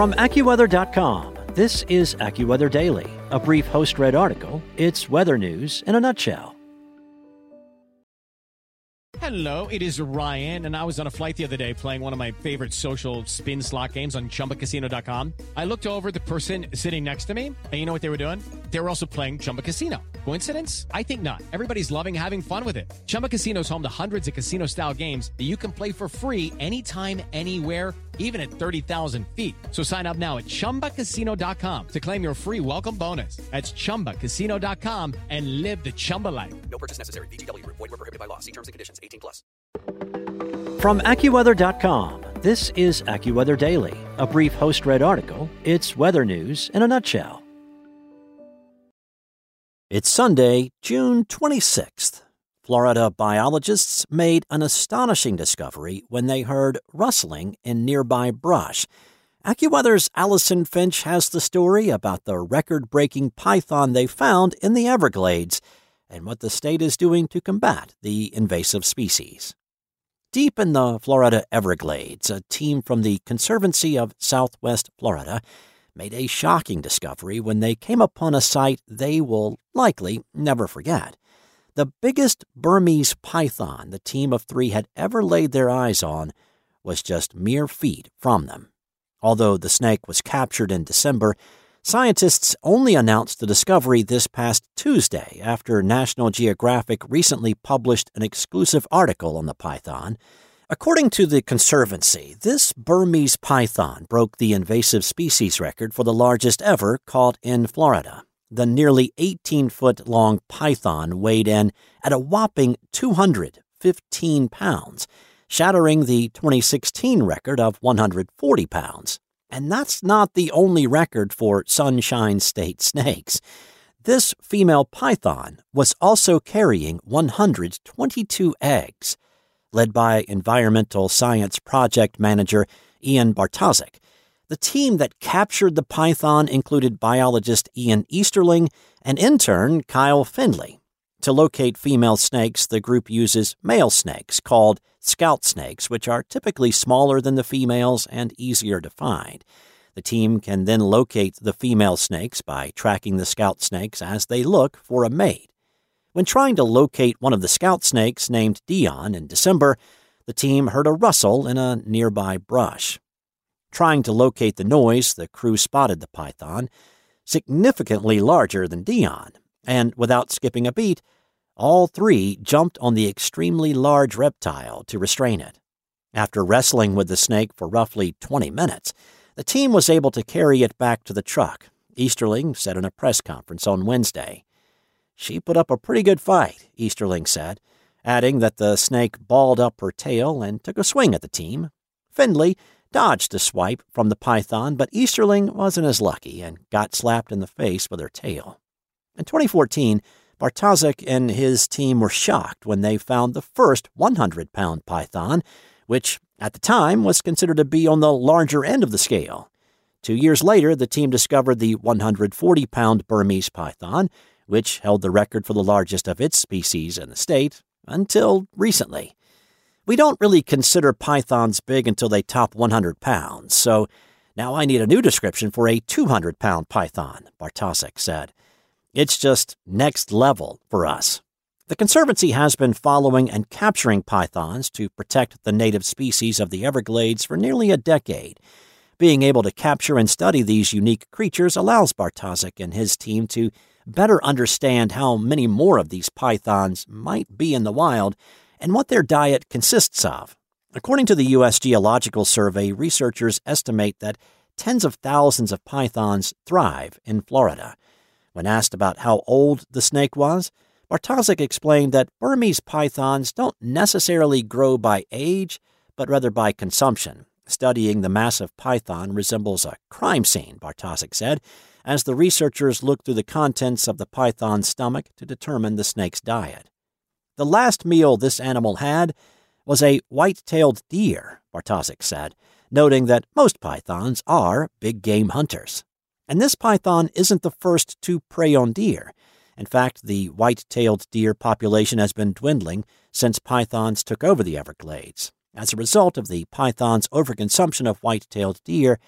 From AccuWeather.com, this is AccuWeather Daily, a brief host read article. It's weather news in a nutshell. Hello, it is Ryan, and I was on a flight the other day playing one of my favorite social spin slot games on chumbacasino.com. I looked over the person sitting next to me, and you know what they were doing? They were also playing Chumba Casino. Coincidence? I think not. Everybody's loving having fun with it. Chumba Casino is home to hundreds of casino style games that you can play for free anytime, anywhere, even at 30,000 feet. So sign up now at chumbacasino.com to claim your free welcome bonus. That's chumbacasino.com and live the Chumba life. No purchase necessary. VGW Group. Void were prohibited by law. See terms and conditions. 18 plus. From AccuWeather.com, this is AccuWeather Daily, a brief host read article. It's weather news in a nutshell. It's Sunday, June 26th. Florida biologists made an astonishing discovery when they heard rustling in nearby brush. AccuWeather's Allison Finch has the story about the record breaking python they found in the Everglades and what the state is doing to combat the invasive species. Deep in the Florida Everglades, a team from the Conservancy of Southwest Florida made a shocking discovery when they came upon a sight they will likely never forget. The biggest Burmese python the team of three had ever laid their eyes on was just mere feet from them. Although the snake was captured in December, scientists only announced the discovery this past Tuesday after National Geographic recently published an exclusive article on the python According to the Conservancy, this Burmese python broke the invasive species record for the largest ever caught in Florida. The nearly 18 foot long python weighed in at a whopping 215 pounds, shattering the 2016 record of 140 pounds. And that's not the only record for Sunshine State snakes. This female python was also carrying 122 eggs led by environmental science project manager Ian Bartoszek. The team that captured the python included biologist Ian Easterling and intern Kyle Findley. To locate female snakes, the group uses male snakes called scout snakes, which are typically smaller than the females and easier to find. The team can then locate the female snakes by tracking the scout snakes as they look for a mate. When trying to locate one of the scout snakes named Dion in December, the team heard a rustle in a nearby brush. Trying to locate the noise, the crew spotted the python, significantly larger than Dion, and without skipping a beat, all three jumped on the extremely large reptile to restrain it. After wrestling with the snake for roughly 20 minutes, the team was able to carry it back to the truck, Easterling said in a press conference on Wednesday. She put up a pretty good fight, Easterling said, adding that the snake balled up her tail and took a swing at the team. Findley dodged a swipe from the python, but Easterling wasn't as lucky and got slapped in the face with her tail. In 2014, Bartoszek and his team were shocked when they found the first 100 pound python, which at the time was considered to be on the larger end of the scale. Two years later, the team discovered the 140 pound Burmese python, which held the record for the largest of its species in the state until recently. We don't really consider pythons big until they top 100 pounds, so now I need a new description for a 200 pound python, Bartoszek said. It's just next level for us. The Conservancy has been following and capturing pythons to protect the native species of the Everglades for nearly a decade. Being able to capture and study these unique creatures allows Bartoszek and his team to better understand how many more of these pythons might be in the wild and what their diet consists of. According to the U.S. Geological Survey, researchers estimate that tens of thousands of pythons thrive in Florida. When asked about how old the snake was, Bartoszek explained that Burmese pythons don't necessarily grow by age, but rather by consumption. Studying the massive python resembles a crime scene, Bartoszek said, as the researchers looked through the contents of the python's stomach to determine the snake's diet. The last meal this animal had was a white tailed deer, Bartoszek said, noting that most pythons are big game hunters. And this python isn't the first to prey on deer. In fact, the white tailed deer population has been dwindling since pythons took over the Everglades. As a result of the python's overconsumption of white tailed deer,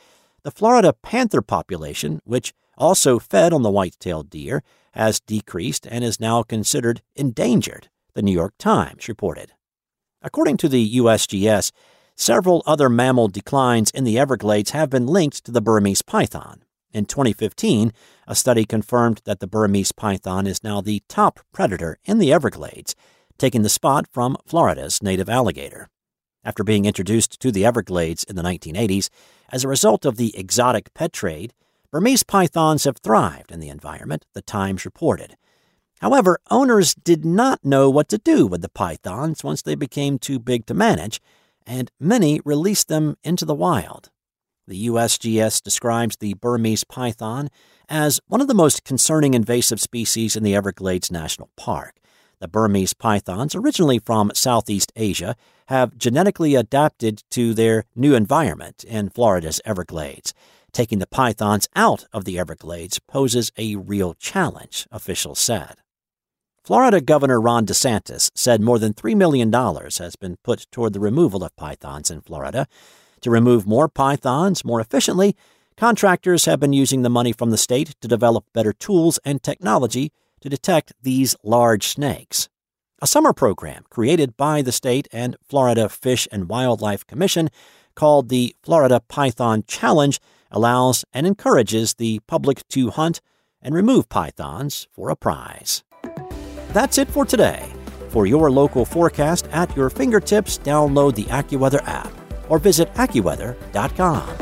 the Florida panther population, which also fed on the white-tailed deer, has decreased and is now considered endangered, the New York Times reported. According to the USGS, several other mammal declines in the Everglades have been linked to the Burmese python. In 2015, a study confirmed that the Burmese python is now the top predator in the Everglades, taking the spot from Florida's native alligator. After being introduced to the Everglades in the 1980s, as a result of the exotic pet trade, Burmese pythons have thrived in the environment, the Times reported. However, owners did not know what to do with the pythons once they became too big to manage, and many released them into the wild. The USGS describes the Burmese python as one of the most concerning invasive species in the Everglades National Park. The Burmese pythons, originally from Southeast Asia, have genetically adapted to their new environment in Florida's Everglades. Taking the pythons out of the Everglades poses a real challenge, officials said. Florida Governor Ron DeSantis said more than $3 million has been put toward the removal of pythons in Florida. To remove more pythons more efficiently, contractors have been using the money from the state to develop better tools and technology to detect these large snakes. A summer program created by the state and Florida Fish and Wildlife Commission called the Florida Python Challenge allows and encourages the public to hunt and remove pythons for a prize. That's it for today. For your local forecast at your fingertips, download the AccuWeather app or visit AccuWeather.com.